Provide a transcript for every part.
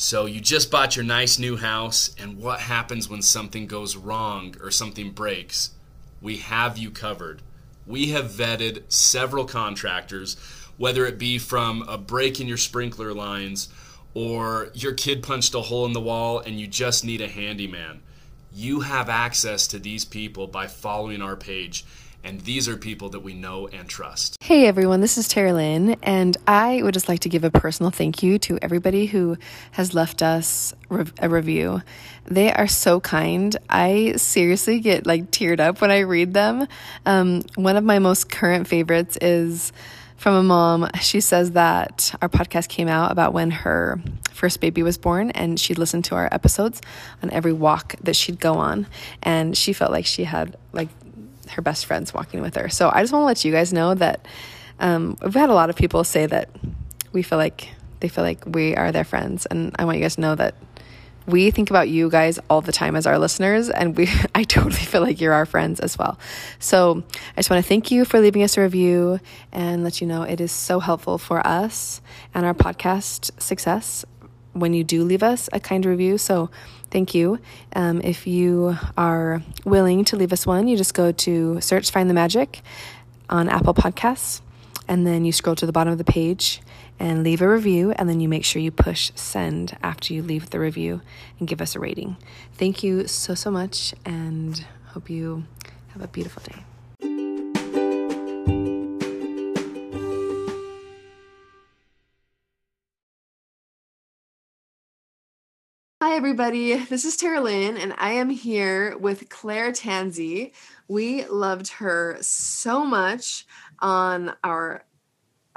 So, you just bought your nice new house, and what happens when something goes wrong or something breaks? We have you covered. We have vetted several contractors, whether it be from a break in your sprinkler lines or your kid punched a hole in the wall and you just need a handyman. You have access to these people by following our page and these are people that we know and trust. Hey everyone, this is Terralyn, and I would just like to give a personal thank you to everybody who has left us a review. They are so kind. I seriously get like teared up when I read them. Um, one of my most current favorites is from a mom. She says that our podcast came out about when her first baby was born and she'd listen to our episodes on every walk that she'd go on and she felt like she had like her best friends walking with her. So I just want to let you guys know that um, we've had a lot of people say that we feel like they feel like we are their friends, and I want you guys to know that we think about you guys all the time as our listeners and we I totally feel like you're our friends as well. So, I just want to thank you for leaving us a review and let you know it is so helpful for us and our podcast success when you do leave us a kind review. So, thank you. Um, if you are willing to leave us one, you just go to search Find the Magic on Apple Podcasts, and then you scroll to the bottom of the page and leave a review, and then you make sure you push send after you leave the review and give us a rating. Thank you so, so much, and hope you have a beautiful day. Hi, everybody. This is Terralyn, and I am here with Claire Tansey. We loved her so much on our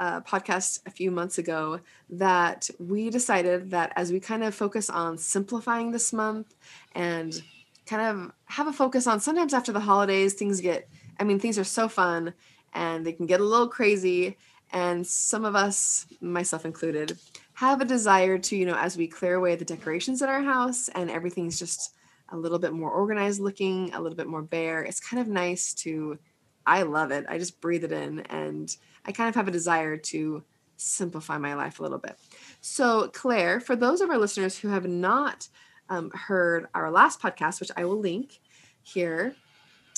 uh, podcast a few months ago that we decided that as we kind of focus on simplifying this month and kind of have a focus on sometimes after the holidays, things get, I mean, things are so fun and they can get a little crazy. And some of us, myself included, have a desire to, you know, as we clear away the decorations in our house and everything's just a little bit more organized looking, a little bit more bare, it's kind of nice to, I love it. I just breathe it in and I kind of have a desire to simplify my life a little bit. So, Claire, for those of our listeners who have not um, heard our last podcast, which I will link here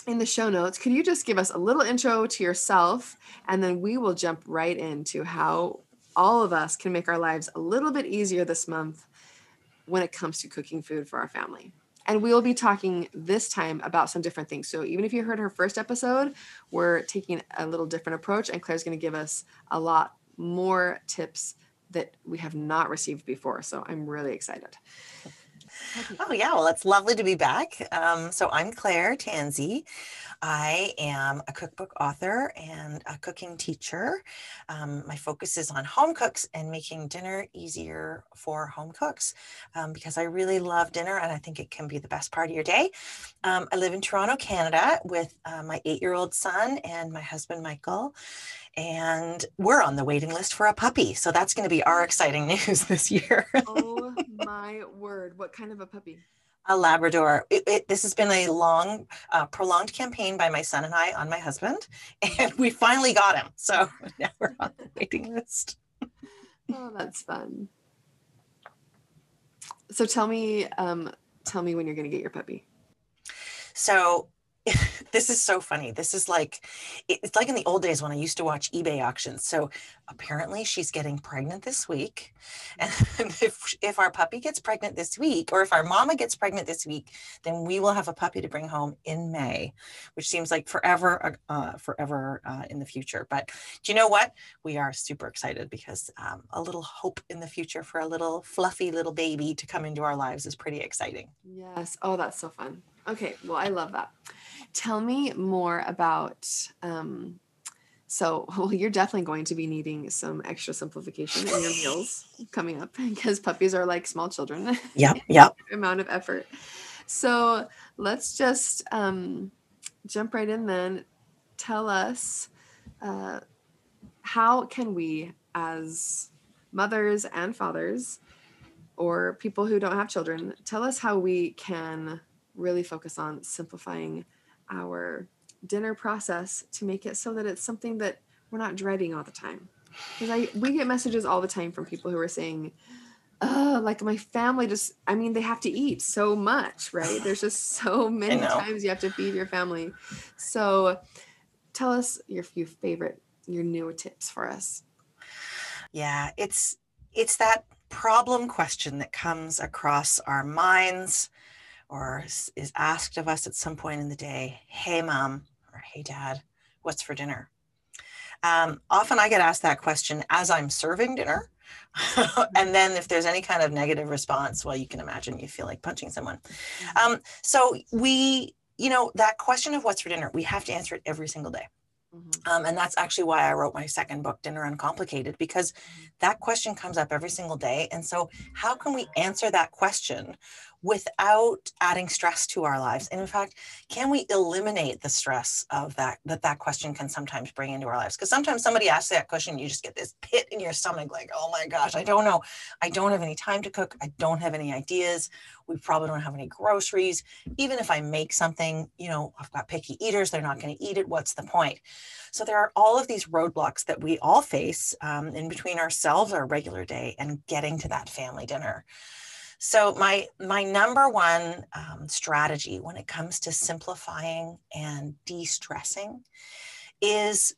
in the show notes, could you just give us a little intro to yourself and then we will jump right into how all of us can make our lives a little bit easier this month when it comes to cooking food for our family. And we'll be talking this time about some different things. So even if you heard her first episode, we're taking a little different approach, and Claire's going to give us a lot more tips that we have not received before. So I'm really excited. Oh, yeah. Well, it's lovely to be back. Um, so I'm Claire Tansey. I am a cookbook author and a cooking teacher. Um, my focus is on home cooks and making dinner easier for home cooks um, because I really love dinner and I think it can be the best part of your day. Um, I live in Toronto, Canada with uh, my eight year old son and my husband, Michael. And we're on the waiting list for a puppy. So that's going to be our exciting news this year. oh my word. What kind of a puppy? a Labrador. It, it, this has been a long, uh, prolonged campaign by my son and I on my husband, and we finally got him. So now we're on the waiting list. oh, that's fun. So tell me, um, tell me when you're going to get your puppy. So this is so funny. This is like, it's like in the old days when I used to watch eBay auctions. So apparently she's getting pregnant this week. And if, if our puppy gets pregnant this week, or if our mama gets pregnant this week, then we will have a puppy to bring home in May, which seems like forever, uh, forever uh, in the future. But do you know what? We are super excited because um, a little hope in the future for a little fluffy little baby to come into our lives is pretty exciting. Yes. Oh, that's so fun. Okay. Well, I love that. Tell me more about um, So, well, you're definitely going to be needing some extra simplification in your meals coming up because puppies are like small children. Yep, yep. amount of effort. So, let's just um, jump right in then. Tell us uh, how can we, as mothers and fathers, or people who don't have children, tell us how we can really focus on simplifying our dinner process to make it so that it's something that we're not dreading all the time. Because I we get messages all the time from people who are saying, "Oh, like my family just I mean, they have to eat so much, right? There's just so many times you have to feed your family." So, tell us your few favorite your new tips for us. Yeah, it's it's that problem question that comes across our minds or is asked of us at some point in the day. Hey, mom, or hey, dad, what's for dinner? Um, often I get asked that question as I'm serving dinner. and then if there's any kind of negative response, well, you can imagine you feel like punching someone. Um, so we, you know, that question of what's for dinner, we have to answer it every single day. Mhm. Um, and that's actually why I wrote my second book, Dinner Uncomplicated, because that question comes up every single day. And so, how can we answer that question without adding stress to our lives? And in fact, can we eliminate the stress of that that that question can sometimes bring into our lives? Because sometimes somebody asks that question, you just get this pit in your stomach, like, oh my gosh, I don't know. I don't have any time to cook. I don't have any ideas. We probably don't have any groceries. Even if I make something, you know, I've got picky eaters, they're not going to eat it. What's the point? So there are all of these roadblocks that we all face um, in between ourselves, our regular day, and getting to that family dinner. So my my number one um, strategy when it comes to simplifying and de-stressing is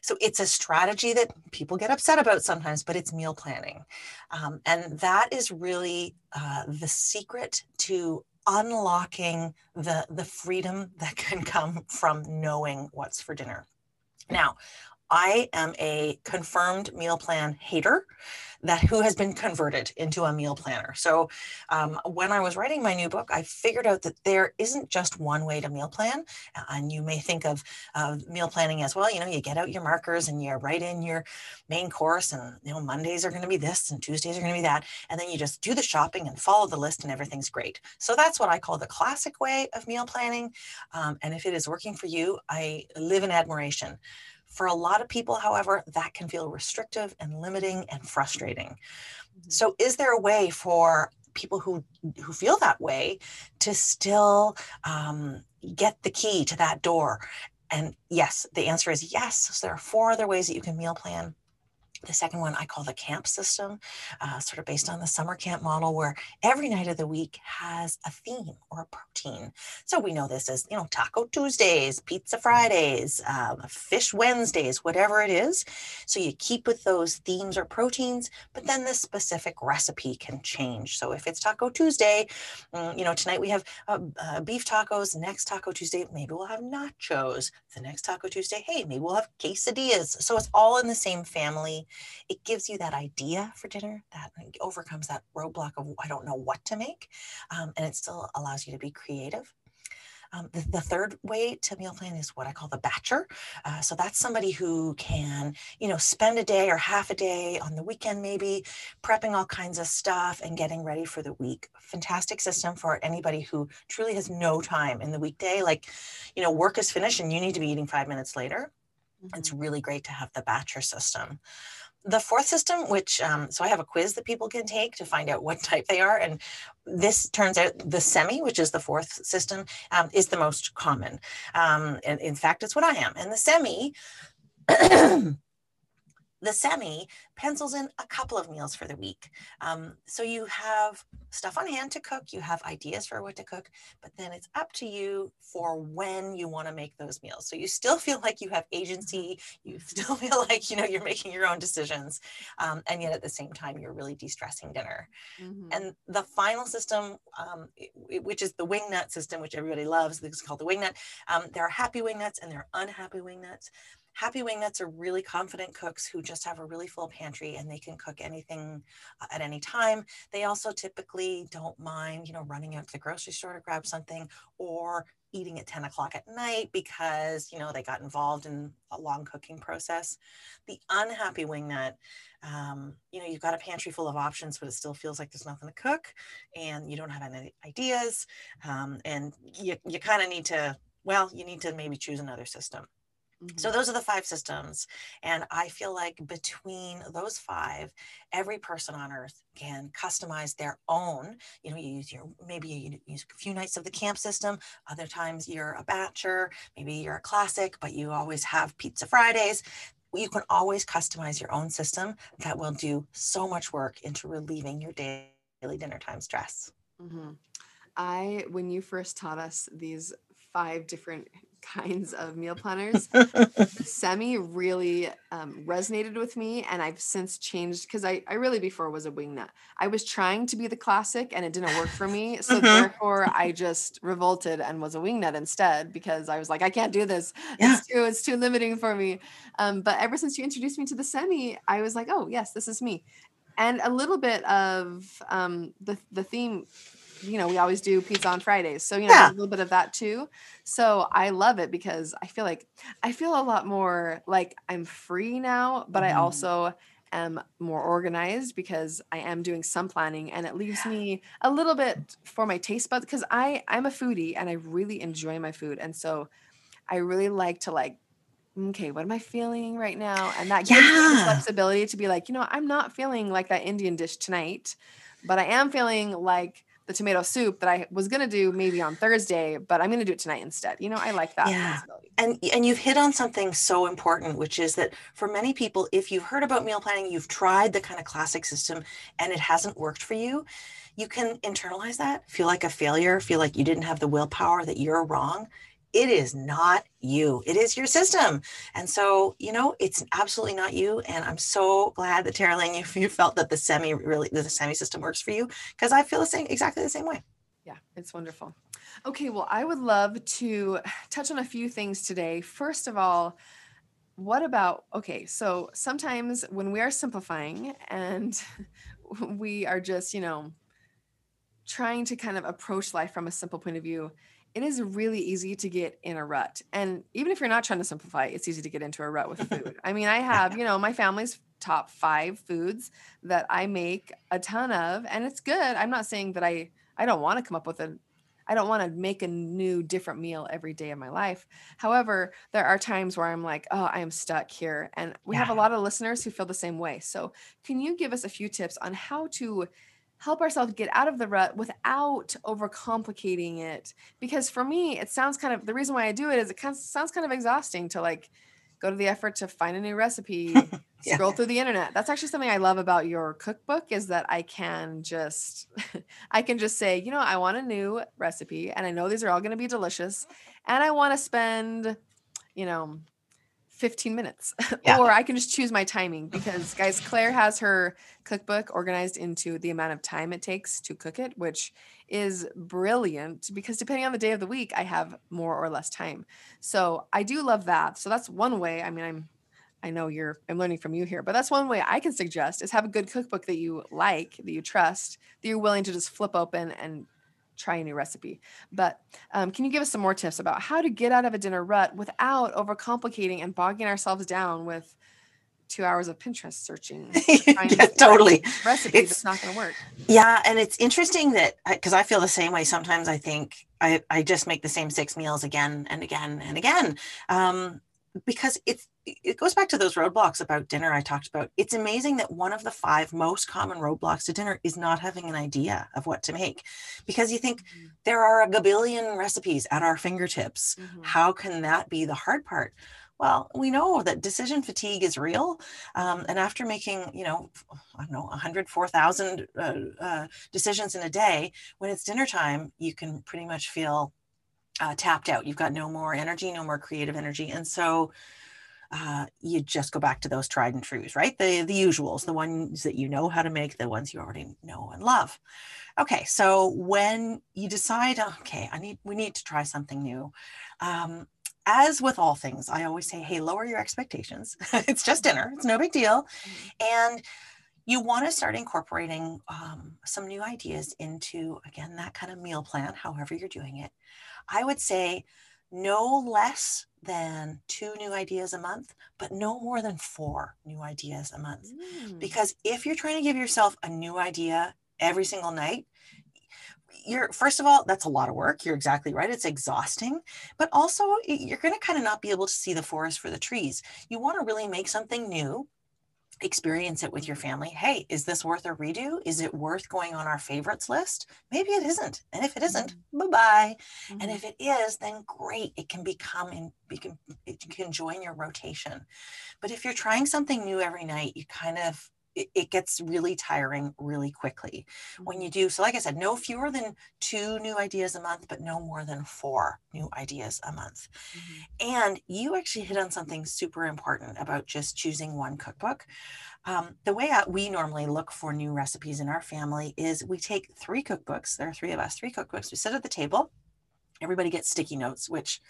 so it's a strategy that people get upset about sometimes, but it's meal planning, um, and that is really uh, the secret to unlocking the the freedom that can come from knowing what's for dinner. Now, I am a confirmed meal plan hater that who has been converted into a meal planner. So um, when I was writing my new book, I figured out that there isn't just one way to meal plan. And you may think of uh, meal planning as well. You know, you get out your markers and you write in your main course, and you know Mondays are going to be this and Tuesdays are going to be that, and then you just do the shopping and follow the list, and everything's great. So that's what I call the classic way of meal planning. Um, and if it is working for you, I live in admiration. For a lot of people, however, that can feel restrictive and limiting and frustrating. Mhm. So, is there a way for people who who feel that way to still um, get the key to that door? And yes, the answer is yes. So there are four other ways that you can meal plan. The second one I call the camp system, uh, sort of based on the summer camp model, where every night of the week has a theme or a protein. So we know this as, you know, Taco Tuesdays, Pizza Fridays, um, Fish Wednesdays, whatever it is. So you keep with those themes or proteins, but then the specific recipe can change. So if it's Taco Tuesday, mm, you know, tonight we have uh, uh, beef tacos. Next Taco Tuesday, maybe we'll have nachos. The next Taco Tuesday, hey, maybe we'll have quesadillas. So it's all in the same family. It gives you that idea for dinner that overcomes that roadblock of I don't know what to make, um, and it still allows you to be creative. Um, the, the third way to meal plan is what I call the batcher. Uh, so that's somebody who can, you know, spend a day or half a day on the weekend, maybe prepping all kinds of stuff and getting ready for the week. Fantastic system for anybody who truly has no time in the weekday. Like, you know, work is finished and you need to be eating five minutes later. It's really great to have the batcher system. The fourth system, which, um, so I have a quiz that people can take to find out what type they are. And this turns out the semi, which is the fourth system, um, is the most common. Um, and in fact, it's what I am. And the semi, the semi pencils in a couple of meals for the week. Um, so you have stuff on hand to cook, you have ideas for what to cook, but then it's up to you for when you want to make those meals. So you still feel like you have agency, you still feel like you know you're making your own decisions, um, and yet at the same time you're really de-stressing dinner. Mhm. And the final system, um, which is the wingnut system, which everybody loves, this is called the wingnut. Um, there are happy wingnuts and there are unhappy wing nuts. Happy wingnuts are really confident cooks who just have a really full pantry and they can cook anything uh, at any time. They also typically don't mind, you know, running out to the grocery store to grab something or eating at 10 o'clock at night because you know they got involved in a long cooking process the unhappy wingnut um, you know you've got a pantry full of options but it still feels like there's nothing to cook and you don't have any ideas um, and you, you kind of need to well you need to maybe choose another system Mm-hmm. So those are the five systems. And I feel like between those five, every person on earth can customize their own. You know, you use your maybe you use a few nights of the camp system, other times you're a batcher, maybe you're a classic, but you always have pizza Fridays. You can always customize your own system that will do so much work into relieving your daily dinner time stress. Mm-hmm. I, when you first taught us these five different kinds of meal planners. Semi really um, resonated with me, and I've since changed because I, I really before was a wingnut. I was trying to be the classic, and it didn't work for me. So mm-hmm. therefore, I just revolted and was a wingnut instead because I was like, I can't do this. Yeah. It's too it's too limiting for me. Um, but ever since you introduced me to the semi, I was like, oh yes, this is me. And a little bit of um, the the theme you know, we always do pizza on Fridays. So, you know, yeah. a little bit of that too. So I love it because I feel like I feel a lot more like I'm free now, but mm. I mm-hmm. also am more organized because I am doing some planning and it leaves yeah. me a little bit for my taste buds because I I'm a foodie and I really enjoy my food. And so I really like to like okay, what am I feeling right now? And that gives yeah. me the flexibility to be like, you know, I'm not feeling like that Indian dish tonight, but I am feeling like the tomato soup that I was going to do maybe on Thursday, but I'm going to do it tonight instead. You know, I like that. Yeah. And and you've hit on something so important, which is that for many people, if you've heard about meal planning, you've tried the kind of classic system and it hasn't worked for you, you can internalize that, feel like a failure, feel like you didn't have the willpower, that you're wrong it is not you it is your system. And so you know it's absolutely not you and i'm so glad that Terralyn you, you felt that the semi really the semi system works for you because i feel the same exactly the same way. Yeah it's wonderful. Okay well i would love to touch on a few things today. First of all what about okay so sometimes when we are simplifying and we are just you know trying to kind of approach life from a simple point of view it is really easy to get in a rut. And even if you're not trying to simplify, it's easy to get into a rut with food. I mean, I have, you know, my family's top five foods that I make a ton of, and it's good. I'm not saying that I I don't want to come up with a I don't want to make a new different meal every day of my life. However, there are times where I'm like, oh, I am stuck here. And we yeah. have a lot of listeners who feel the same way. So, can you give us a few tips on how to help ourselves get out of the rut without overcomplicating it because for me it sounds kind of the reason why i do it is it kind of sounds kind of exhausting to like go to the effort to find a new recipe yeah. scroll through the internet that's actually something i love about your cookbook is that i can just i can just say you know i want a new recipe and i know these are all going to be delicious and i want to spend you know 15 minutes yeah. or I can just choose my timing because guys Claire has her cookbook organized into the amount of time it takes to cook it which is brilliant because depending on the day of the week I have more or less time. So I do love that. So that's one way. I mean I'm I know you're I'm learning from you here, but that's one way I can suggest is have a good cookbook that you like, that you trust, that you're willing to just flip open and try a new recipe. But um, can you give us some more tips about how to get out of a dinner rut without overcomplicating and bogging ourselves down with two hours of Pinterest searching? yeah, totally. Recipe it's, that's not going to work. Yeah, and it's interesting that because I feel the same way. Sometimes I think I I just make the same six meals again and again and again. Um, because it's it goes back to those roadblocks about dinner I talked about. It's amazing that one of the five most common roadblocks to dinner is not having an idea of what to make. Because you think mm-hmm. there are a gabillion recipes at our fingertips. Mm-hmm. How can that be the hard part? Well, we know that decision fatigue is real. Um, and after making, you know, I don't know, 104,000 uh, uh, decisions in a day, when it's dinner time, you can pretty much feel uh, tapped out. You've got no more energy, no more creative energy. And so uh, you just go back to those tried and trues, right? The, the usuals, the ones that you know how to make, the ones you already know and love. Okay, so when you decide, okay, I need, we need to try something new. Um, as with all things, I always say, hey, lower your expectations. it's just dinner, it's no big deal. Mm-hmm. And you want to start incorporating um, some new ideas into, again, that kind of meal plan, however you're doing it. I would say no less than two new ideas a month, but no more than four new ideas a month. Mm. Because if you're trying to give yourself a new idea every single night, you're first of all that's a lot of work you're exactly right it's exhausting but also you're going to kind of not be able to see the forest for the trees you want to really make something new experience it with your family. Hey, is this worth a redo? Is it worth going on our favorites list? Maybe it isn't. And if it isn't, Mm-hmm. bye bye. And if it is, then great. It can become can, it can join your rotation. But if you're trying something new every night, you kind of, it, it gets really tiring really quickly when you do. So, like I said, no fewer than two new ideas a month, but no more than four new ideas a month. Mm-hmm. And you actually hit on something super important about just choosing one cookbook. Um, the way I, we normally look for new recipes in our family is we take three cookbooks. There are three of us, three cookbooks. We sit at the table. Everybody gets sticky notes, which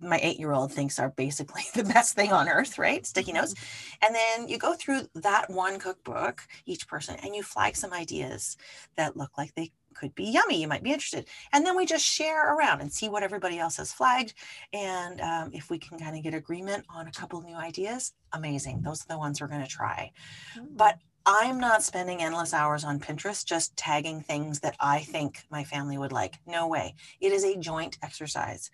my eight year old thinks are basically the best thing on earth, right? Sticky notes. And then you go through that one cookbook, each person, and you flag some ideas that look like they could be yummy. You might be interested. And then we just share around and see what everybody else has flagged. And um, if we can kind of get agreement on a couple new ideas, amazing. Those are the ones we're going to try. But I'm not spending endless hours on Pinterest just tagging things that I think my family would like. No way. It is a joint exercise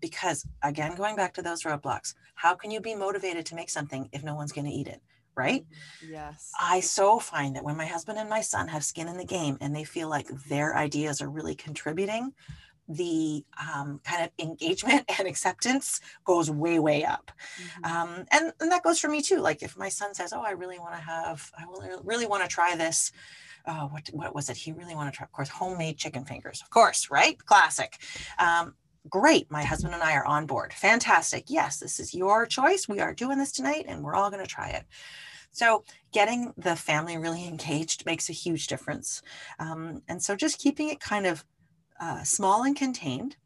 because, again, going back to those roadblocks, how can you be motivated to make something if no one's going to eat it? Right. Yes. I so find that when my husband and my son have skin in the game and they feel like their ideas are really contributing, the um, kind of engagement and acceptance goes way, way up. Mhm. Um, and, and that goes for me too. Like if my son says, "Oh, I really want to have, I really want to try this." Uh, what what was it? He really wanted to try, of course, homemade chicken fingers, of course, right? Classic. Um, great. My husband and I are on board. Fantastic. Yes, this is your choice. We are doing this tonight, and we're all going to try it. So getting the family really engaged makes a huge difference. Um, and so just keeping it kind of uh, small and contained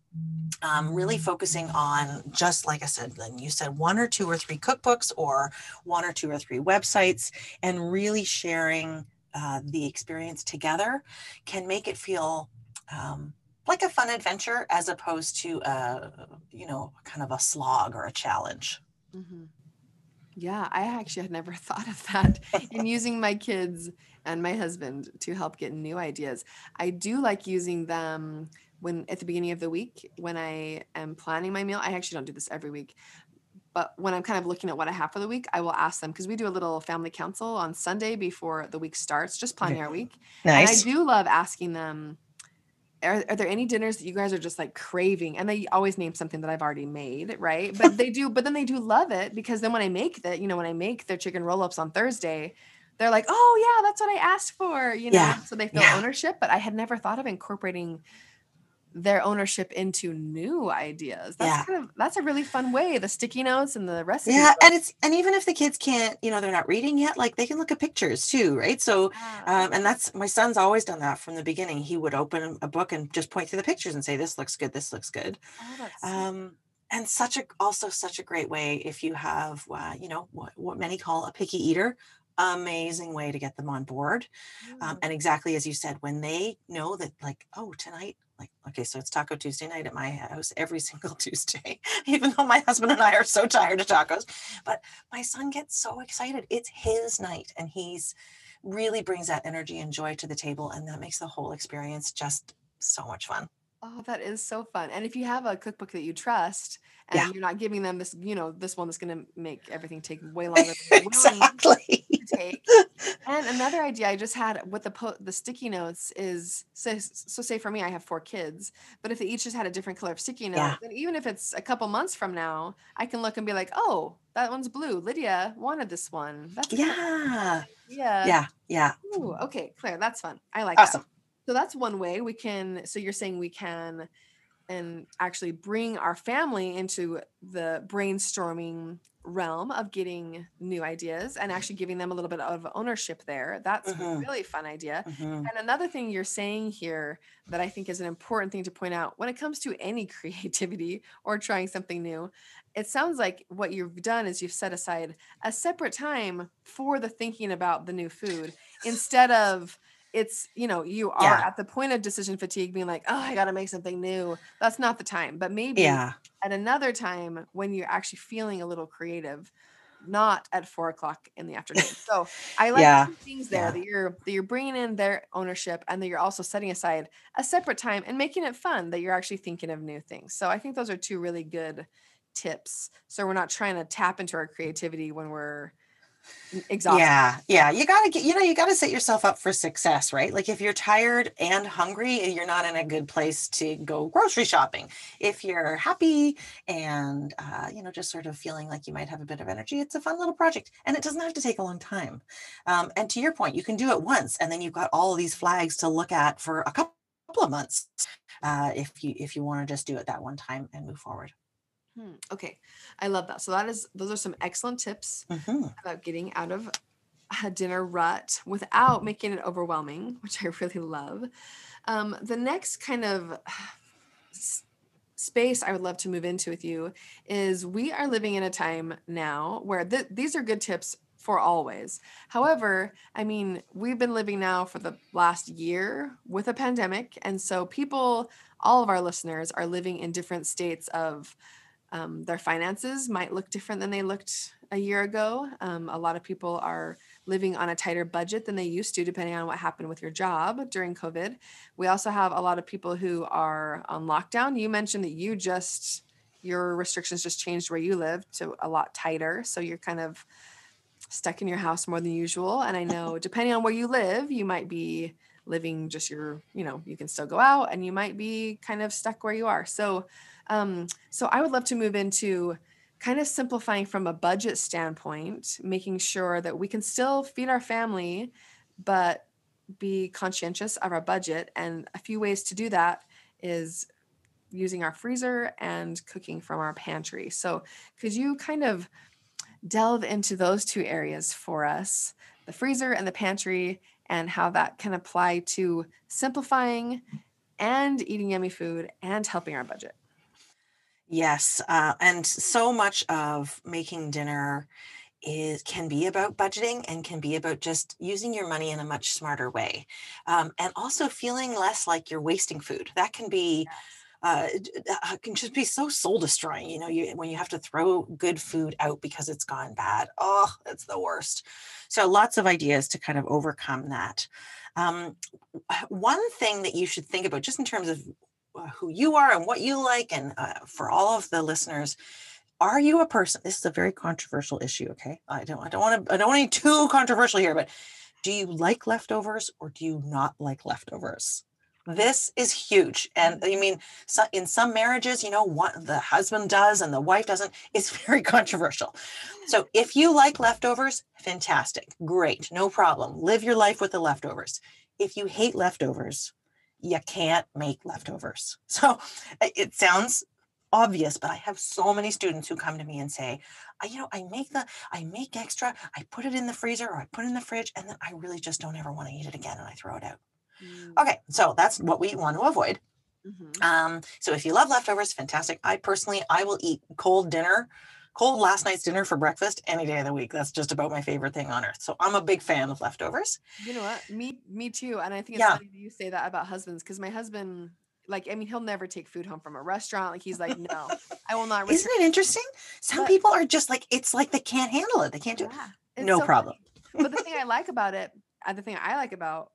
um, really focusing on just like I said, then you said one or two or three cookbooks or one or two or three websites, and really sharing uh, the experience together can make it feel um, like a fun adventure as opposed to a you know kind of a slog or a challenge. hmm Yeah, I actually had never thought of that in using my kids and my husband to help get new ideas. I do like using them when at the beginning of the week when I am planning my meal. I actually don't do this every week. But when I'm kind of looking at what I have for the week, I will ask them because we do a little family council on Sunday before the week starts, just planning our week. Nice. And I do love asking them, are, are there any dinners that you guys are just like craving? And they always name something that I've already made, right? But they do, but then they do love it because then when I make that, you know, when I make their chicken roll ups on Thursday, they're like, oh yeah, that's what I asked for, you know. Yeah, So they feel yeah. ownership. But I had never thought of incorporating their ownership into new ideas. That's Yeah. kind of that's a really fun way. The sticky notes and the recipes. yeah, book. and it's and even if the kids can't, you know, they're not reading yet, like they can look at pictures too, right? So Yeah. Um, and that's my son's always done that from the beginning. He would open a book and just point to the pictures and say, "This looks good. This looks good." Oh, Um, and such a also such a great way if you have, uh, you know, what, what many call a picky eater. Amazing way to get them on board. Um, and exactly as you said, when they know that, like, oh, tonight, like, okay, so it's Taco Tuesday night at my house every single Tuesday, even though my husband and I are so tired of tacos. But my son gets so excited. It's his night, and he's really brings that energy and joy to the table, and that makes the whole experience just so much fun. Oh, that is so fun. And if you have a cookbook that you trust and Yeah. you're not giving them this, you know, this one that's going to make everything take way longer than they're willing exactly. Take. And another idea I just had with the po- the sticky notes is so, so say for me I have four kids, but if they each just had a different color of sticky note, Yeah. then even if it's a couple months from now, I can look and be like, "Oh, that one's blue. Lydia wanted this one." That's cool Yeah. Yeah. Yeah. Ooh, okay, Claire, that's fun. I like that. Awesome. So that's one way we can. So you're saying we can, and actually bring our family into the brainstorming realm of getting new ideas and actually giving them a little bit of ownership there. That's a Mhm. really fun idea. Mhm. And another thing you're saying here that I think is an important thing to point out when it comes to any creativity or trying something new, it sounds like what you've done is you've set aside a separate time for the thinking about the new food instead of it's you know you are Yeah. at the point of decision fatigue being like oh i gotta make something new that's not the time but maybe Yeah. at another time when you're actually feeling a little creative not at four o'clock in the afternoon so i like Yeah. two things there that you're that you're bringing in their ownership and that you're also setting aside a separate time and making it fun that you're actually thinking of new things so i think those are two really good tips so we're not trying to tap into our creativity when we're exhausted Yeah, yeah. You gotta get, you know, you gotta set yourself up for success, right? Like if you're tired and hungry, you're not in a good place to go grocery shopping. If you're happy and uh, you know, just sort of feeling like you might have a bit of energy, it's a fun little project, and it doesn't have to take a long time. Um, and to your point, you can do it once, and then you've got all of these flags to look at for a couple of months. Uh, if you if you want to just do it that one time and move forward. Hmm, okay i love that so that is those are some excellent tips Mhm. about getting out of a dinner rut without making it overwhelming, which I really love. Um, the next kind of space I would love to move into with you is we are living in a time now where th- these are good tips for always. However, I mean, we've been living now for the last year with a pandemic. And so people, all of our listeners, are living in different states of um, their finances might look different than they looked a year ago. Um, a lot of people are living on a tighter budget than they used to, depending on what happened with your job during COVID. We also have a lot of people who are on lockdown. You mentioned that you just, your restrictions just changed where you live to a lot tighter. So you're kind of stuck in your house more than usual. And I know depending on where you live, you might be living just your, you know, you can still go out and you might be kind of stuck where you are. So, um, so I would love to move into kind of simplifying from a budget standpoint, making sure that we can still feed our family, but be conscientious of our budget. And a few ways to do that is using our freezer and cooking from our pantry. So, could you kind of delve into those two areas for us the freezer and the pantry, and how that can apply to simplifying and eating yummy food and helping our budget? Yes, uh, and so much of making dinner is can be about budgeting and can be about just using your money in a much smarter way, um, and also feeling less like you're wasting food. That can be uh, d- d- uh, can just be so soul destroying. You know, you when you have to throw good food out because it's gone bad. Oh, it's the worst. So lots of ideas to kind of overcome that. Um, one thing that you should think about, just in terms of uh, who you are and what you like and uh, for all of the listeners are you a person this is a very controversial issue okay? I don't i don't want to i don't want to be too controversial here but do you like leftovers or do you not like leftovers? This is huge and i mean so in some marriages you know what the husband does and the wife doesn't it's very controversial. So if you like leftovers fantastic great no problem live your life with the leftovers. If you hate leftovers you can't make leftovers. So it sounds obvious, but I have so many students who come to me and say, "I- you know, I make the, I make extra, I put it in the freezer or I put it in the fridge, and then I really just don't ever want to eat it again and I throw it out. Okay, so that's what we want to avoid. Mhm. Um, so if you love leftovers, fantastic. I personally, I will eat cold dinner, cold last night's dinner for breakfast any day of the week. That's just about my favorite thing on earth. So I'm a big fan of leftovers. You know what? Me, me too. And I think it's Yeah. funny that you say that about husbands because my husband, like, I mean, he'll never take food home from a restaurant. Like, he's like, no, I will not. Isn't it interesting? Some But- people are just like, it's like they can't handle it. They can't do it. Yeah, No so problem. But the thing I like about it, uh, the thing I like about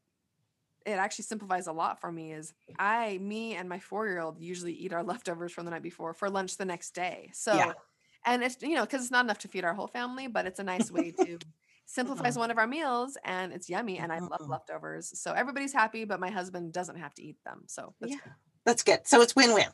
it actually simplifies a lot for me is I, me, and my four year old usually eat our leftovers from the night before for lunch the next day. So, Yeah. And it's, you know, because it's not enough to feed our whole family, but it's a nice way to simplifies one of our meals and it's yummy. And I love Mhm. leftovers. So everybody's happy, but my husband doesn't have to eat them. So, that's Yeah. good. That's good. So it's win-win.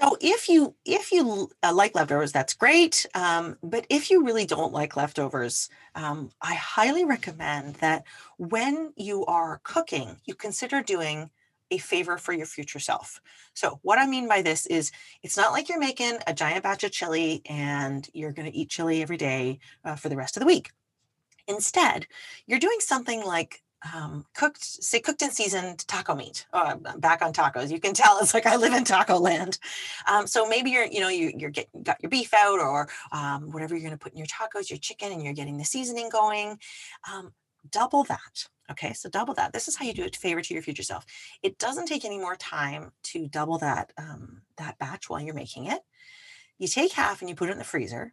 So if you if you uh, like leftovers, that's great. Um, but if you really don't like leftovers, um, I highly recommend that when you are cooking, you consider doing a favor for your future self. So what I mean by this is, it's not like you're making a giant batch of chili and you're going to eat chili every day uh, for the rest of the week. Instead, you're doing something like um, cooked, say cooked and seasoned taco meat. Uh, I'm back on tacos. You can tell it's like I live in taco land. Um, so maybe you're, you know, you, you're getting got your beef out or um, whatever you're going to put in your tacos, your chicken, and you're getting the seasoning going. Um, double that. Okay, so double that. This is how you do it favor to your future self. It doesn't take any more time to double that um, that batch while you're making it. You take half and you put it in the freezer.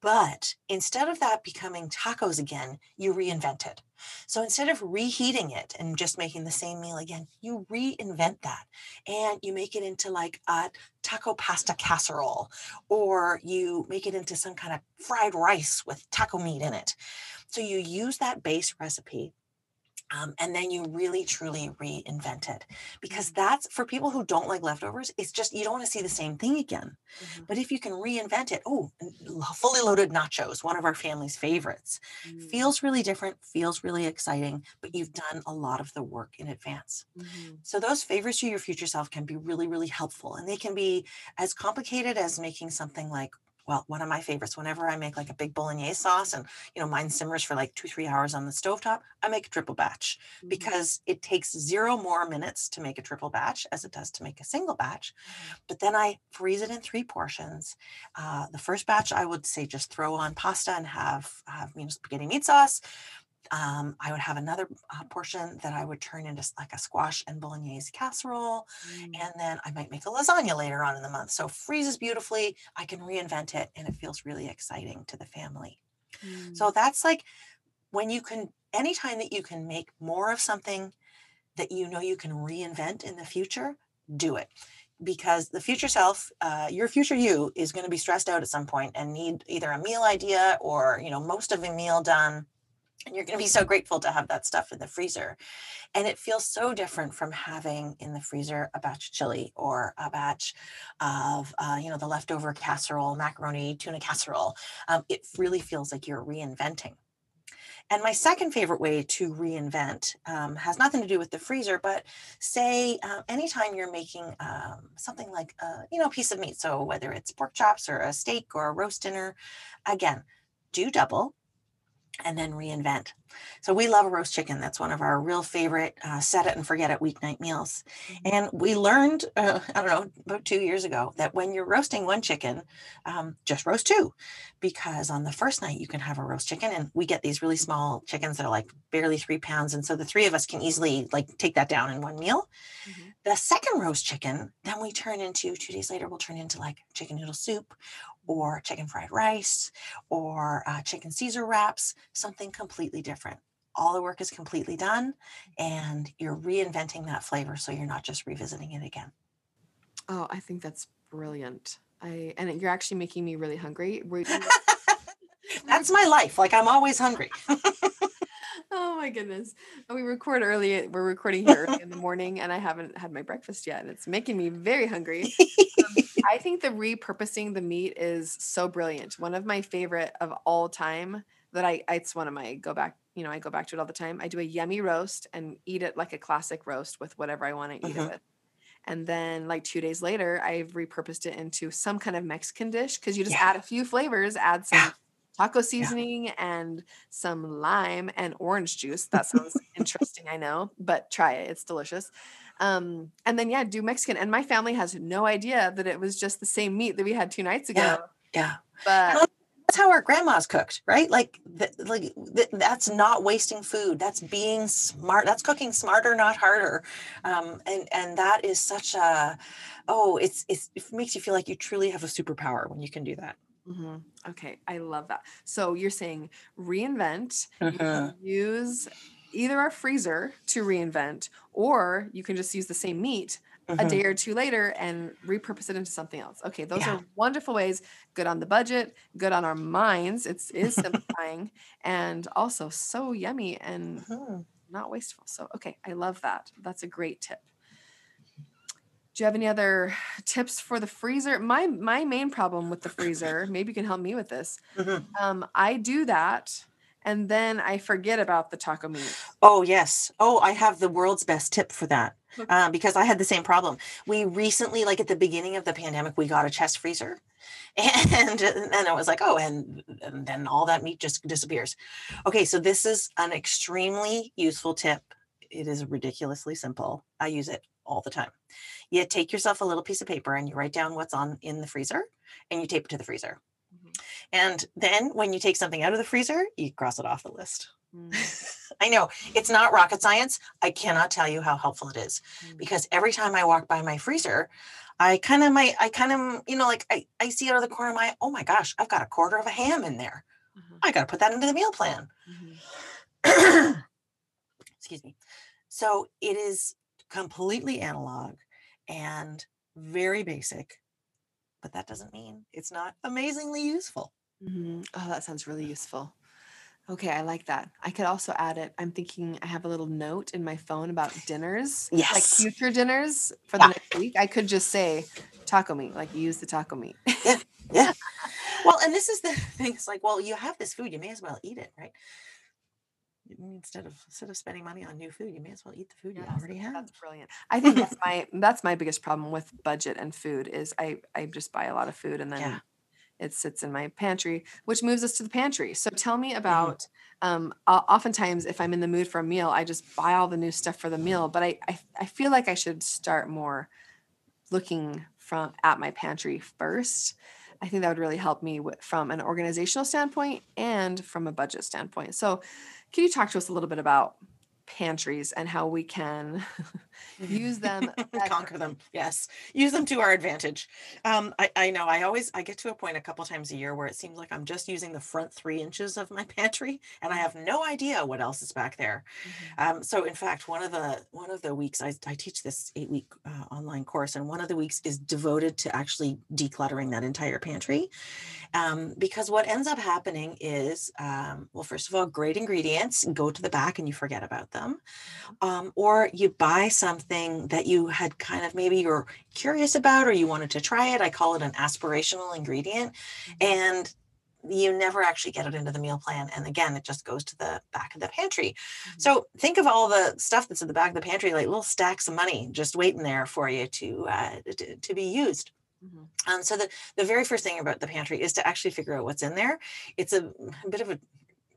But instead of that becoming tacos again, you reinvent it. So instead of reheating it and just making the same meal again, you reinvent that and you make it into like a taco pasta casserole or you make it into some kind of fried rice with taco meat in it. So you use that base recipe um, and then you really truly reinvent it because Mm-hmm. that's for people who don't like leftovers it's just you don't want to see the same thing again Mhm. but if you can reinvent it oh fully loaded nachos one of our family's favorites Mm. feels really different feels really exciting but you've done a lot of the work in advance Mhm. so those favors to your future self can be really really helpful and they can be as complicated as making something like well one of my favorites whenever i make like a big bolognese sauce and you know mine simmers for like two three hours on the stovetop i make a triple batch Mhm. because it takes zero more minutes to make a triple batch as it does to make a single batch. But then I freeze it in three portions. Uh, the first batch, I would say just throw on pasta and have, have you know, spaghetti meat sauce. Um, I would have another uh, portion that I would turn into like a squash and bolognese casserole. Mm. And then I might make a lasagna later on in the month. So freezes beautifully. I can reinvent it and it feels really exciting to the family. Mm. So that's like when you can, anytime that you can make more of something that you know you can reinvent in the future, do it. Because the future self, uh, your future you is going to be stressed out at some point and need either a meal idea or, you know, most of a meal done. And you're going to be so grateful to have that stuff in the freezer. And it feels so different from having in the freezer a batch of chili or a batch of, uh, you know, the leftover casserole, macaroni, tuna casserole. Um, it really feels like you're reinventing. And my second favorite way to reinvent um, has nothing to do with the freezer, but say uh, anytime you're making um, something like a you know piece of meat, so whether it's pork chops or a steak or a roast dinner, again, do double and then reinvent. So we love a roast chicken. That's one of our real favorite uh, set it and forget it weeknight meals. And we learned, uh, I don't know, about two years ago that when you're roasting one chicken, um, just roast two, because on the first night you can have a roast chicken, and we get these really small chickens that are like barely three pounds, and so the three of us can easily like take that down in one meal. Mhm. The second roast chicken, then we turn into two days later, we'll turn into like chicken noodle soup, or chicken fried rice, or uh, chicken Caesar wraps, something completely different. All the work is completely done, and you're reinventing that flavor, so you're not just revisiting it again. Oh, I think that's brilliant. I and you're actually making me really hungry. That's my life. Like I'm always hungry. oh my goodness. We record early. We're recording here early in the morning, and I haven't had my breakfast yet, and it's making me very hungry. I think the repurposing the meat is so brilliant. One of my favorite of all time that I it's one of my go back, you know, I go back to it all the time. I do a yummy roast and eat it like a classic roast with whatever I want to eat Mhm. it with. And then like 2 days later, I've repurposed it into some kind of Mexican dish cuz you just Yeah. add a few flavors, add some Yeah. taco seasoning and some lime and orange juice. That sounds interesting, I know, but try it. It's delicious. Um, and then yeah, do Mexican. And my family has no idea that it was just the same meat that we had two nights ago. Yeah. Yeah. But That's how our grandmas cooked, right? Like, th- like th- that's not wasting food. That's being smart. That's cooking smarter, not harder. Um, and and that is such a, oh, it's, it's it makes you feel like you truly have a superpower when you can do that. Mhm. okay, I love that. So you're saying reinvent, can use either our freezer to reinvent, or you can just use the same meat a Mhm. day or two later and repurpose it into something else. Okay, those Yeah. are wonderful ways. Good on the budget, good on our minds. It's is simplifying and also so yummy and Mhm. not wasteful. So okay, I love that. That's a great tip. Do you have any other tips for the freezer? My my main problem with the freezer, maybe you can help me with this. Mhm. Um, I do that and then I forget about the taco meat. Oh, yes. Oh, I have the world's best tip for that uh, because I had the same problem. We recently, like at the beginning of the pandemic, we got a chest freezer. And then I was like, oh, and, and then all that meat just disappears. Okay, so this is an extremely useful tip. It is ridiculously simple. I use it all the time. You take yourself a little piece of paper and you write down what's on in the freezer and you tape it to the freezer. And then when you take something out of the freezer, you cross it off the list. I know it's not rocket science. I cannot tell you how helpful it is Mm. because every time I walk by my freezer, I kind of my I kind of you know like I, I see out of the corner of my oh my gosh I've got a quarter of a ham in there. Mhm. I got to put that into the meal plan. Mhm. Excuse me. So it is completely analog and very basic, but that doesn't mean it's not amazingly useful. Mhm. Oh, that sounds really useful. Okay, I like that. I could also add it. I'm thinking I have a little note in my phone about dinners, like future dinners for Yeah. the next week. I could just say taco meat, like use the taco meat. Yeah. Well, and this is the thing. It's like, well, you have this food, you may as well eat it, right? Instead of instead of spending money on new food, you may as well eat the food you already have. That's brilliant. I think that's my that's my biggest problem with budget and food is I I just buy a lot of food and then Yeah. it sits in my pantry, which moves us to the pantry. So tell me Mm-hmm. about um oftentimes if I'm in the mood for a meal, I just buy all the new stuff for the meal, but I I, I feel like I should start more looking from at my pantry first. I think that would really help me from an organizational standpoint and from a budget standpoint. So, can you talk to us a little bit about pantries and how we can use them conquer them yes. Use them to our advantage. Um I, I know i always i get to a point a couple times a year where it seems like i'm just using the front three inches of my pantry and i have no idea what else is back there. Um so in fact one of the one of the weeks i, I teach this eight week uh, online course and one of the weeks is devoted to actually decluttering that entire pantry. Um, because what ends up happening is um, well first of all great ingredients go to the back and you forget about them. Um, or you buy something that you had kind of maybe you're curious about or you wanted to try it i call it an aspirational ingredient and you never actually get it into the meal plan and again it just goes to the back of the pantry so think of all the stuff that's in the back of the pantry like little stacks of money just waiting there for you to uh, to, to be used Mhm. um, so the, the very first thing about the pantry is to actually figure out what's in there. It's a, a bit of a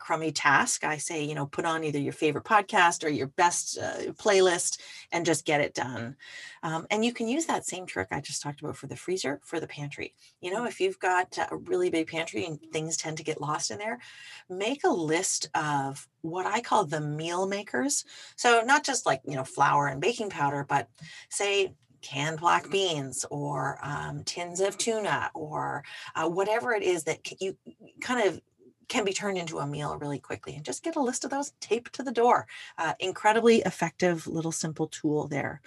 crummy task. I say, you know, put on either your favorite podcast or your best uh, playlist and just get it done. Um, and you can use that same trick I just talked about for the freezer for the pantry. You know, if you've got a really big pantry and things tend to get lost in there, make a list of what I call the meal makers. So not just like, you know, flour and baking powder, but say canned black beans or um, tins of tuna or uh, whatever it is that you kind of can be turned into a meal really quickly and just get a list of those taped to the door. Uh, incredibly effective little simple tool there.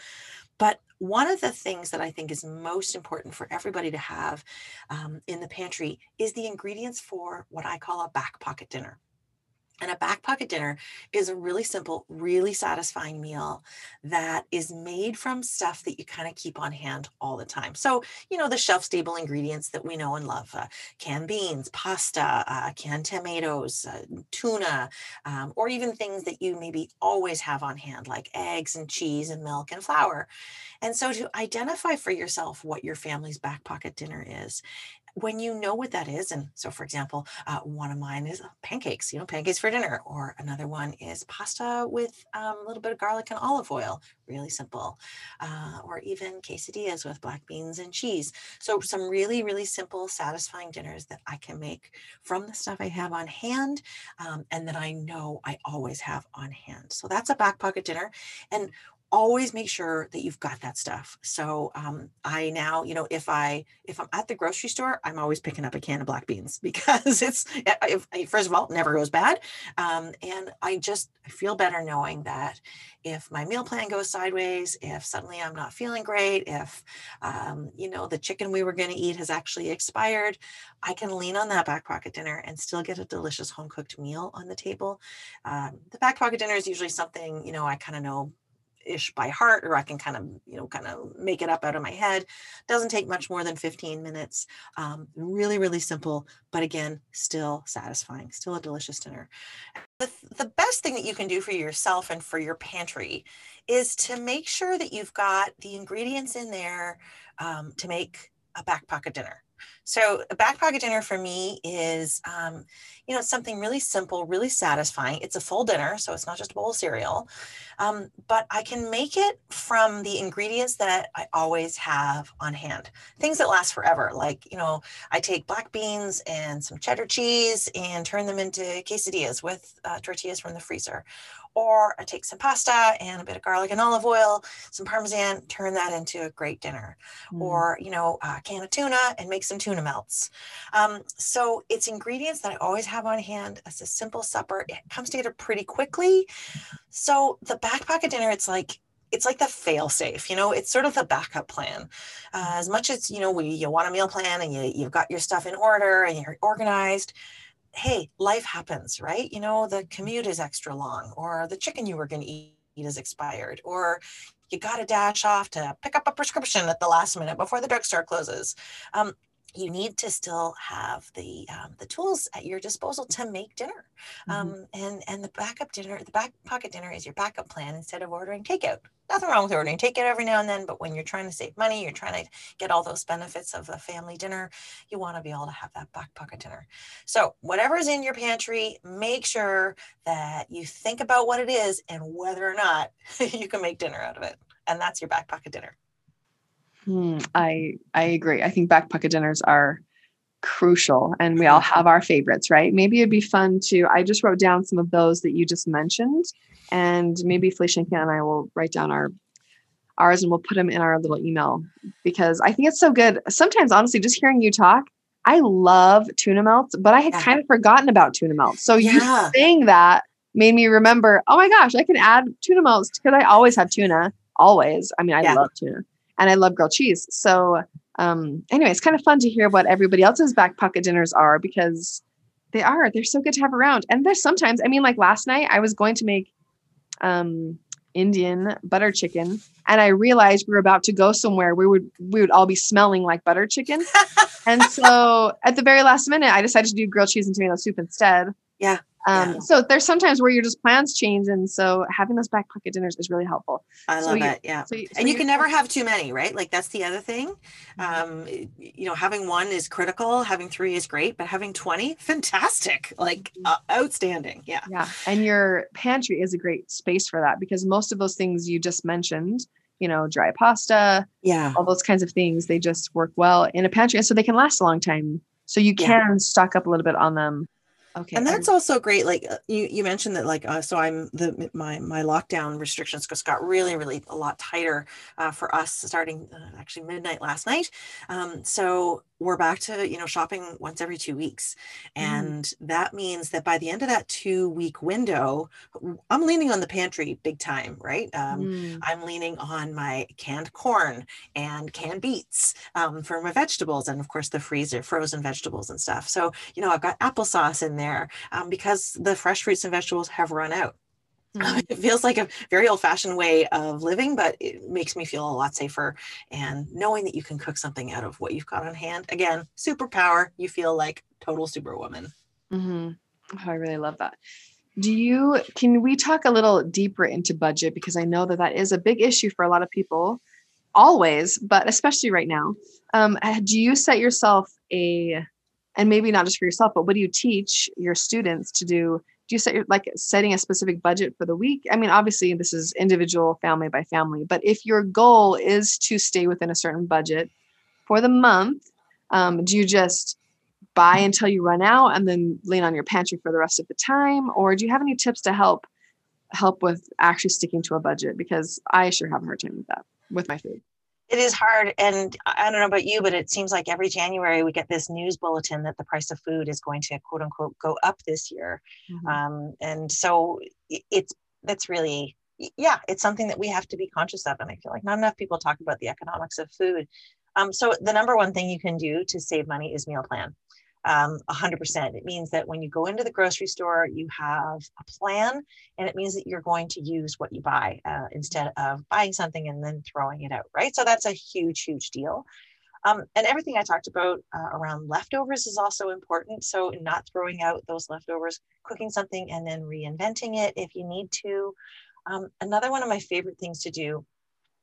But one of the things that i think is most important for everybody to have um, in the pantry is the ingredients for what i call a back pocket dinner and a back pocket dinner is a really simple, really satisfying meal that is made from stuff that you kind of keep on hand all the time. So, you know, the shelf stable ingredients that we know and love uh, canned beans, pasta, uh, canned tomatoes, uh, tuna, um, or even things that you maybe always have on hand, like eggs and cheese and milk and flour. And so, to identify for yourself what your family's back pocket dinner is, when you know what that is, and so for example, uh, one of mine is pancakes, you know, pancakes for dinner, or another one is pasta with um, a little bit of garlic and olive oil, really simple, uh, or even quesadillas with black beans and cheese. So, some really, really simple, satisfying dinners that I can make from the stuff I have on hand um, and that I know I always have on hand. So, that's a back pocket dinner. And always make sure that you've got that stuff. So um, i now you know if i if i'm at the grocery store i'm always picking up a can of black beans because it's if, first of all never goes bad. Um, and i just I feel better knowing that if my meal plan goes sideways if suddenly i'm not feeling great if um, you know the chicken we were going to eat has actually expired i can lean on that back pocket dinner and still get a delicious home cooked meal on the table. Um, the back pocket dinner is usually something you know i kind of know ish by heart or i can kind of you know kind of make it up out of my head. Doesn't take much more than 15 minutes um, really really simple but again still satisfying still a delicious dinner. The, the best thing that you can do for yourself and for your pantry is to make sure that you've got the ingredients in there um, to make a back pocket dinner So a back pocket dinner for me is, um, you know, something really simple, really satisfying. It's a full dinner, so it's not just a bowl of cereal, um, but I can make it from the ingredients that I always have on hand. Things that last forever, like you know, I take black beans and some cheddar cheese and turn them into quesadillas with uh, tortillas from the freezer, or I take some pasta and a bit of garlic and olive oil, some parmesan, turn that into a great dinner. Mm. Or, you know, a can of tuna and make some tuna melts. Um, so it's ingredients that I always have on hand. It's a simple supper. It comes together pretty quickly. So the back pocket dinner, it's like it's like the fail safe you know it's sort of the backup plan uh, as much as you know we, you want a meal plan and you, you've got your stuff in order and you're organized hey, life happens, right? You know, the commute is extra long, or the chicken you were going to eat is expired, or you got to dash off to pick up a prescription at the last minute before the drugstore closes. Um, you need to still have the um, the tools at your disposal to make dinner, mm-hmm. um, and and the backup dinner, the back pocket dinner is your backup plan instead of ordering takeout. Nothing wrong with ordering takeout every now and then, but when you're trying to save money, you're trying to get all those benefits of a family dinner, you want to be able to have that back pocket dinner. So whatever's in your pantry, make sure that you think about what it is and whether or not you can make dinner out of it, and that's your back pocket dinner. Hmm, I I agree. I think back pocket dinners are crucial and we all have our favorites, right? Maybe it'd be fun to I just wrote down some of those that you just mentioned and maybe Felicia and I will write down our ours and we'll put them in our little email because I think it's so good. Sometimes honestly just hearing you talk, I love tuna melts, but I had yeah. kind of forgotten about tuna melts. So yeah. you saying that made me remember, oh my gosh, I can add tuna melts because I always have tuna. Always. I mean, I yeah. love tuna and I love grilled cheese. So, um, anyway, it's kind of fun to hear what everybody else's back pocket dinners are because they are. They're so good to have around. And there's sometimes, I mean, like last night, I was going to make um, Indian butter chicken, and I realized we were about to go somewhere. We would we would all be smelling like butter chicken, and so at the very last minute, I decided to do grilled cheese and tomato soup instead. Yeah. Um, yeah. So there's sometimes where your just plans change, and so having those back pocket dinners is really helpful. I love so it. Yeah, so, so and you can never have too many, right? Like that's the other thing. Mm-hmm. Um, you know, having one is critical. Having three is great, but having twenty, fantastic, like mm-hmm. uh, outstanding. Yeah, yeah. And your pantry is a great space for that because most of those things you just mentioned you know, dry pasta, yeah, all those kinds of things, they just work well in a pantry. And so they can last a long time. So you can yeah. stock up a little bit on them Okay. And that's also great. Like uh, you, you mentioned that like, uh, so I'm the, my, my lockdown restrictions just got really, really a lot tighter uh, for us starting uh, actually midnight last night. Um, so we're back to you know shopping once every two weeks mm. and mm. that means that by the end of that two week window i'm leaning on the pantry big time right um, mm. i'm leaning on my canned corn and canned beets um, for my vegetables and of course the freezer frozen vegetables and stuff so you know i've got applesauce in there um, because the fresh fruits and vegetables have run out Mm-hmm. It feels like a very old fashioned way of living, but it makes me feel a lot safer. And knowing that you can cook something out of what you've got on hand, again, superpower, you feel like total superwoman. Mm-hmm. Oh, I really love that. Do you, can we talk a little deeper into budget? Because I know that that is a big issue for a lot of people always, but especially right now. Um, do you set yourself a, and maybe not just for yourself, but what do you teach your students to do? do you set your like setting a specific budget for the week? I mean obviously this is individual family by family but if your goal is to stay within a certain budget for the month um, do you just buy until you run out and then lean on your pantry for the rest of the time? Or do you have any tips to help help with actually sticking to a budget? Because i sure have a hard time with that with my food it is hard and i don't know about you but it seems like every january we get this news bulletin that the price of food is going to quote unquote go up this year. Mm-hmm. um, and so it's that's really yeah it's something that we have to be conscious of and i feel like not enough people talk about the economics of food. Um, so the number one thing you can do to save money is meal plan um, 100%. It means that when you go into the grocery store, you have a plan, and it means that you're going to use what you buy uh, instead of buying something and then throwing it out, right? So that's a huge, huge deal. Um, and everything I talked about uh, around leftovers is also important. So, not throwing out those leftovers, cooking something and then reinventing it if you need to. Um, another one of my favorite things to do,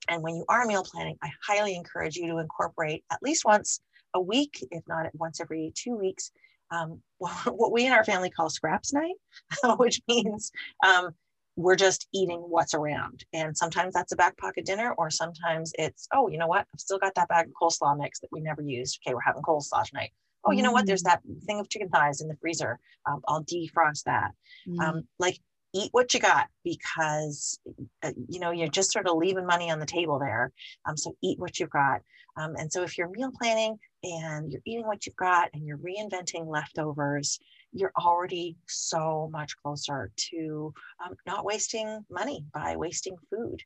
and when you are meal planning, I highly encourage you to incorporate at least once a week, if not once every two weeks, um, what we in our family call scraps night, which means um, we're just eating what's around. And sometimes that's a back pocket dinner, or sometimes it's, oh, you know what? I've still got that bag of coleslaw mix that we never used. Okay, we're having coleslaw tonight. Oh, you know what? There's mm. that thing of chicken thighs in the freezer. Um, I'll defrost that. Um, mm. Like eat what you got because uh, you know you're just sort of leaving money on the table there um, so eat what you've got um, and so if you're meal planning and you're eating what you've got and you're reinventing leftovers you're already so much closer to um, not wasting money by wasting food.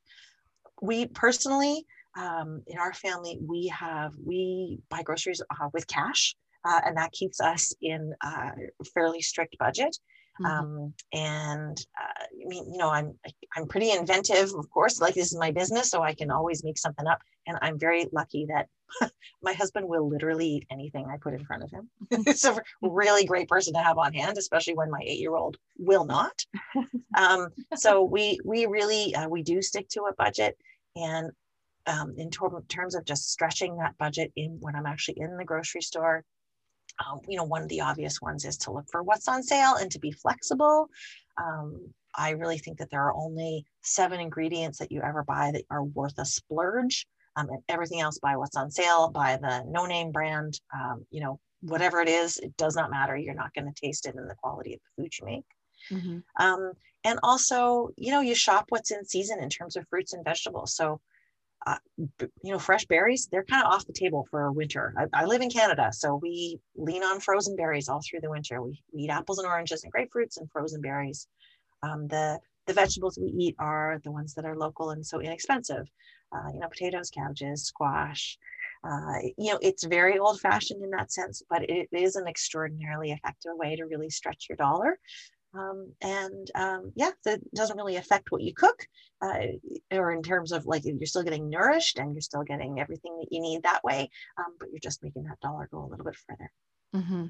We personally um, in our family we have we buy groceries uh, with cash uh, and that keeps us in a fairly strict budget Mm-hmm. Um, and uh, I mean, you know, I'm I'm pretty inventive, of course. Like this is my business, so I can always make something up. And I'm very lucky that my husband will literally eat anything I put in front of him. it's a really great person to have on hand, especially when my eight-year-old will not. Um, so we we really uh, we do stick to a budget, and um, in terms of just stretching that budget in when I'm actually in the grocery store, um, you know, one of the obvious ones is to look for what's on sale and to be flexible. Um, I really think that there are only seven ingredients that you ever buy that are worth a splurge. Um, and everything else, buy what's on sale, buy the no name brand, um, you know, whatever it is, it does not matter. You're not going to taste it in the quality of the food you make. Mm-hmm. Um, and also, you know, you shop what's in season in terms of fruits and vegetables. So uh, you know, fresh berries, they're kind of off the table for winter. I, I, live in Canada, so we lean on frozen berries all through the winter. We, we eat apples and oranges and grapefruits and frozen berries. Um, the, the vegetables we eat are the ones that are local and so inexpensive. Uh, you know, potatoes, cabbages, squash. Uh, you know, it's very old fashioned in that sense, but it is an extraordinarily effective way to really stretch your dollar. Um, and um, yeah, that doesn't really affect what you cook, uh, or in terms of like you're still getting nourished and you're still getting everything that you need that way, um, but you're just making that dollar go a little bit further. Mm-hmm.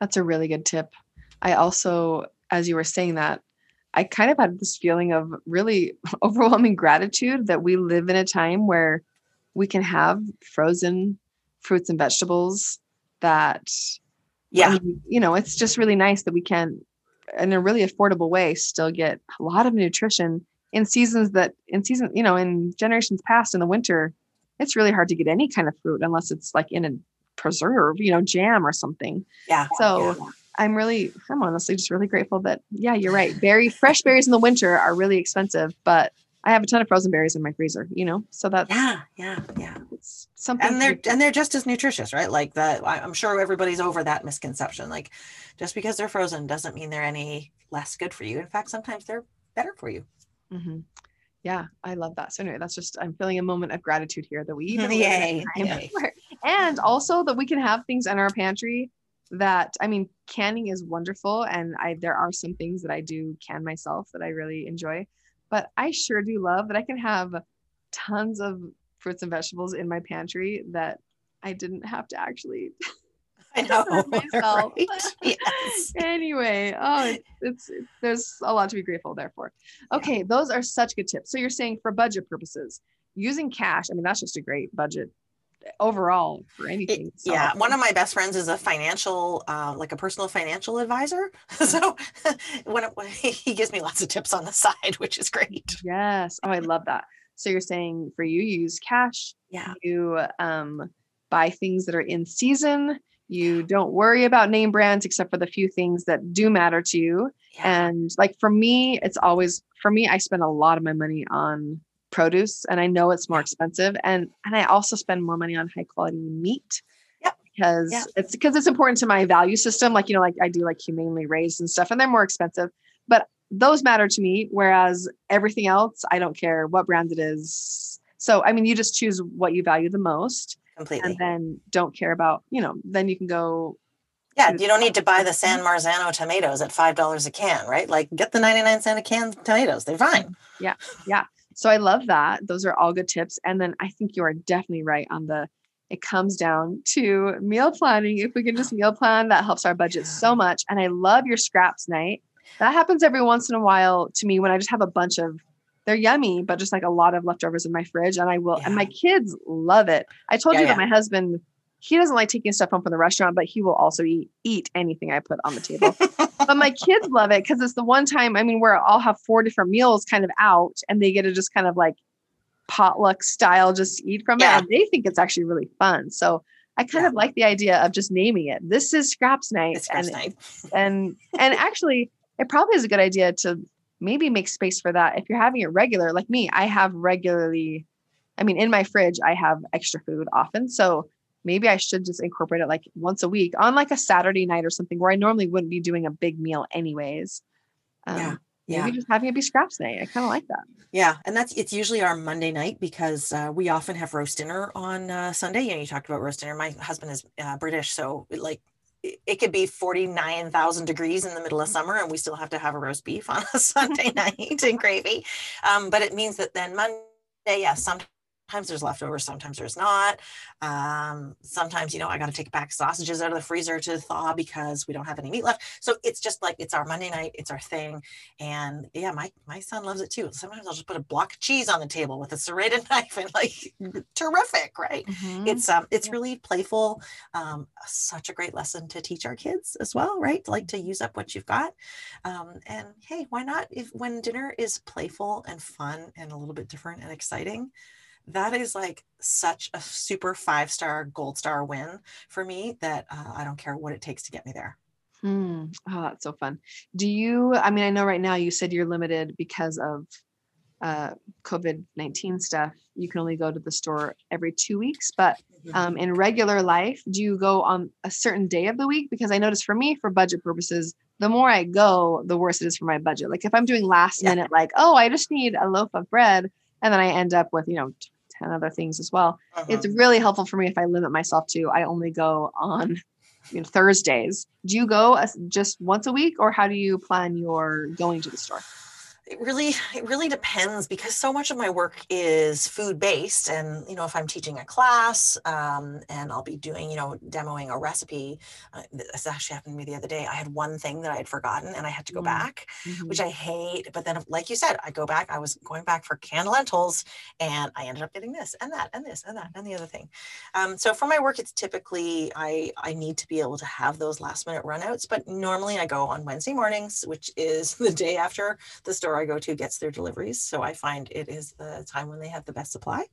That's a really good tip. I also, as you were saying that, I kind of had this feeling of really overwhelming gratitude that we live in a time where we can have frozen fruits and vegetables that yeah I mean, you know it's just really nice that we can in a really affordable way still get a lot of nutrition in seasons that in season you know in generations past in the winter it's really hard to get any kind of fruit unless it's like in a preserve you know jam or something. Yeah. So yeah. i'm really i'm honestly just really grateful that yeah you're right. Berry fresh berries in the winter are really expensive but I have a ton of frozen berries in my freezer, you know, so that's yeah, yeah, yeah. It's something, and they're and they're just as nutritious, right? Like that. I'm sure everybody's over that misconception. Like, just because they're frozen doesn't mean they're any less good for you. In fact, sometimes they're better for you. Mm-hmm. Yeah, I love that. So anyway, that's just I'm feeling a moment of gratitude here that we even yay, yay. and also that we can have things in our pantry that I mean, canning is wonderful, and I there are some things that I do can myself that I really enjoy but I sure do love that I can have tons of fruits and vegetables in my pantry that I didn't have to actually I know myself. Right? Yes. anyway, oh, it's, it's, there's a lot to be grateful there for. Okay, yeah. those are such good tips. So you're saying for budget purposes, using cash. I mean, that's just a great budget overall for anything. It, so. Yeah, one of my best friends is a financial, uh, like a personal financial advisor. so when, it, when he gives me lots of tips on the side, which is great. Yes. Oh, I love that. So you're saying for you, you use cash. Yeah. You um, buy things that are in season. You don't worry about name brands except for the few things that do matter to you. Yeah. And like for me, it's always for me, I spend a lot of my money on produce and I know it's more expensive and and I also spend more money on high quality meat yep. because it's because it's important to my value system like you know like I do like humanely raised and stuff and they're more expensive but those matter to me whereas everything else I don't care what brand it is so I mean you just choose what you value the most completely and then don't care about you know then you can go yeah, you don't need to buy the mm-hmm. San Marzano tomatoes at five dollars a can, right? Like get the ninety nine cent a can tomatoes; they're fine. Yeah, yeah. So I love that. Those are all good tips. And then I think you are definitely right on the it comes down to meal planning. If we can just meal plan, that helps our budget so much. And I love your scraps night. That happens every once in a while to me when I just have a bunch of they're yummy, but just like a lot of leftovers in my fridge. And I will, yeah. and my kids love it. I told yeah, you that my husband he doesn't like taking stuff home from the restaurant, but he will also eat eat anything I put on the table. but my kids love it because it's the one time, I mean, where I'll have four different meals kind of out and they get to just kind of like potluck style just eat from Yeah. it. And they think it's actually really fun. So I kind Yeah. of like the idea of just naming it. This is scraps night. It's first and night. and and actually it probably is a good idea to maybe make space for that if you're having it regular like me i have regularly i mean in my fridge i have extra food often so maybe i should just incorporate it like once a week on like a saturday night or something where i normally wouldn't be doing a big meal anyways um, Yeah, maybe just having it be scraps night i kind of like that Yeah, and that's it's usually our Monday night because uh, we often have roast dinner on uh, Sunday. You know, you talked about roast dinner. My husband is uh, British, so it, like it, could be forty nine thousand degrees in the middle of summer, and we still have to have a roast beef on a Sunday night and gravy. Um, but it means that then Monday, yeah, sometimes there's leftovers, sometimes there's not. Um, sometimes you know I got to take back sausages out of the freezer to thaw because we don't have any meat left. So it's just like it's our Monday night, it's our thing. And yeah, my my son loves it too. Sometimes I'll just put a block of cheese on the table with a serrated knife and like terrific, right? It's um it's really playful. Um, such a great lesson to teach our kids as well, right? Like to use up what you've got. Um, and hey, why not? If when dinner is playful and fun and a little bit different and exciting, that is like such a super five star gold star win for me that uh, I don't care what it takes to get me there. Hmm. Oh, that's so fun. Do you, I mean, I know right now you said you're limited because of uh, COVID 19 stuff. You can only go to the store every two weeks, but um, in regular life, do you go on a certain day of the week? Because I notice for me, for budget purposes, the more I go, the worse it is for my budget. Like if I'm doing last Yeah. minute, like, oh, I just need a loaf of bread, and then I end up with, you know, t- 10 other things as well. It's Mhm. really helpful for me if I limit myself to, I only go on you know, Thursdays. Do you go just once a week, or how do you plan your going to the store? It really it really depends because so much of my work is food based and you know if i'm teaching a class um, and i'll be doing you know demoing a recipe uh, this actually happened to me the other day. I had one thing that i had forgotten and i had to go Mm. back which i hate but then like you said i go back i was going back for canned lentils and i ended up getting this and that and this and that and the other thing. Um, so for my work it's typically i i need to be able to have those last minute runouts but normally i go on wednesday mornings which is the day after the store I go to gets their deliveries. So I find it is the time when they have the best supply.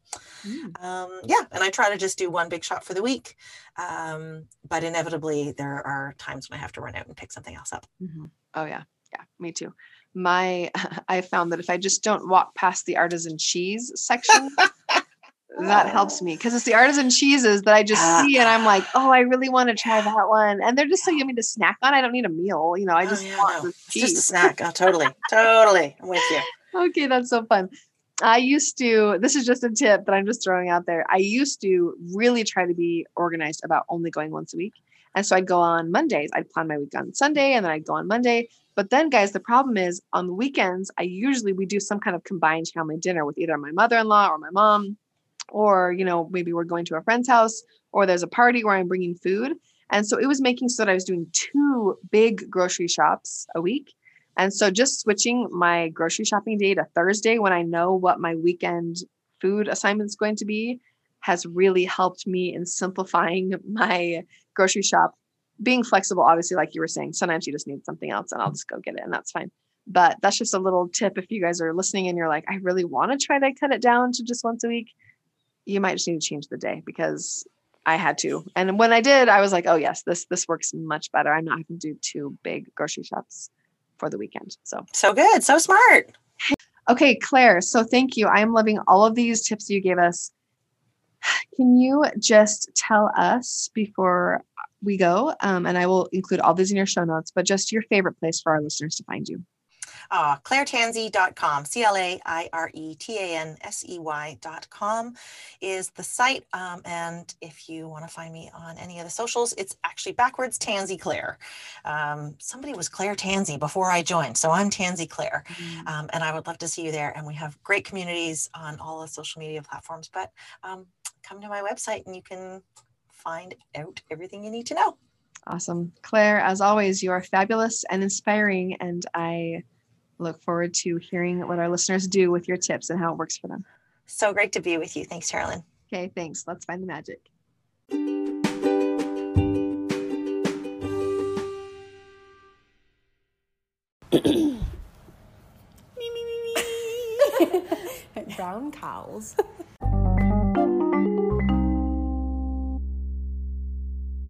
Mm. Um, yeah, and I try to just do one big shop for the week. Um, but inevitably, there are times when I have to run out and pick something else up. Mhm. Oh yeah, yeah, me too. My I found that if I just don't walk past the artisan cheese section, that helps me because it's the artisan cheeses that I just Ah. see and I'm like, oh, I really want to try that one, and they're just so yummy to snack on. I don't need a meal, you know. I Oh, just yeah, want no, just a snack. Oh, totally, totally. I'm with you. Okay, that's so fun. I used to, this is just a tip that I'm just throwing out there. I used to really try to be organized about only going once a week. And so I'd go on Mondays. I'd plan my week on Sunday and then I'd go on Monday. But then, guys, the problem is on the weekends, I usually we do some kind of combined family dinner with either my mother-in-law or my mom, or you know maybe we're going to a friend's house, or there's a party where I'm bringing food. And so it was making so that I was doing two big grocery shops a week. And so just switching my grocery shopping day to Thursday when I know what my weekend food assignment is going to be has really helped me in simplifying my grocery shop. Being flexible, obviously, like you were saying, sometimes you just need something else and I'll just go get it and that's fine. But that's just a little tip if you guys are listening and you're like, I really want to try to cut it down to just once a week. You might just need to change the day because I had to. And when I did, I was like, oh yes, this this works much better. I'm not having to do two big grocery shops for the weekend. So So good, so smart. Okay, Claire. So thank you. I am loving all of these tips you gave us. Can you just tell us before we go, um, and I will include all these in your show notes, but just your favorite place for our listeners to find you? Uh, ClaireTansey.com, C L A I R E T A N S E Y.com is the site. Um, and if you want to find me on any of the socials, it's actually backwards Tansey Claire. Um, somebody was Claire Tansey before I joined, so I'm Tansey Claire. Um, and I would love to see you there. And we have great communities on all the social media platforms. But um, come to my website and you can find out everything you need to know. Awesome. Claire, as always, you are fabulous and inspiring, and I Look forward to hearing what our listeners do with your tips and how it works for them. So great to be with you. Thanks, Terralyn. Okay, thanks. Let's find the magic. me, me, me, me. Brown cows.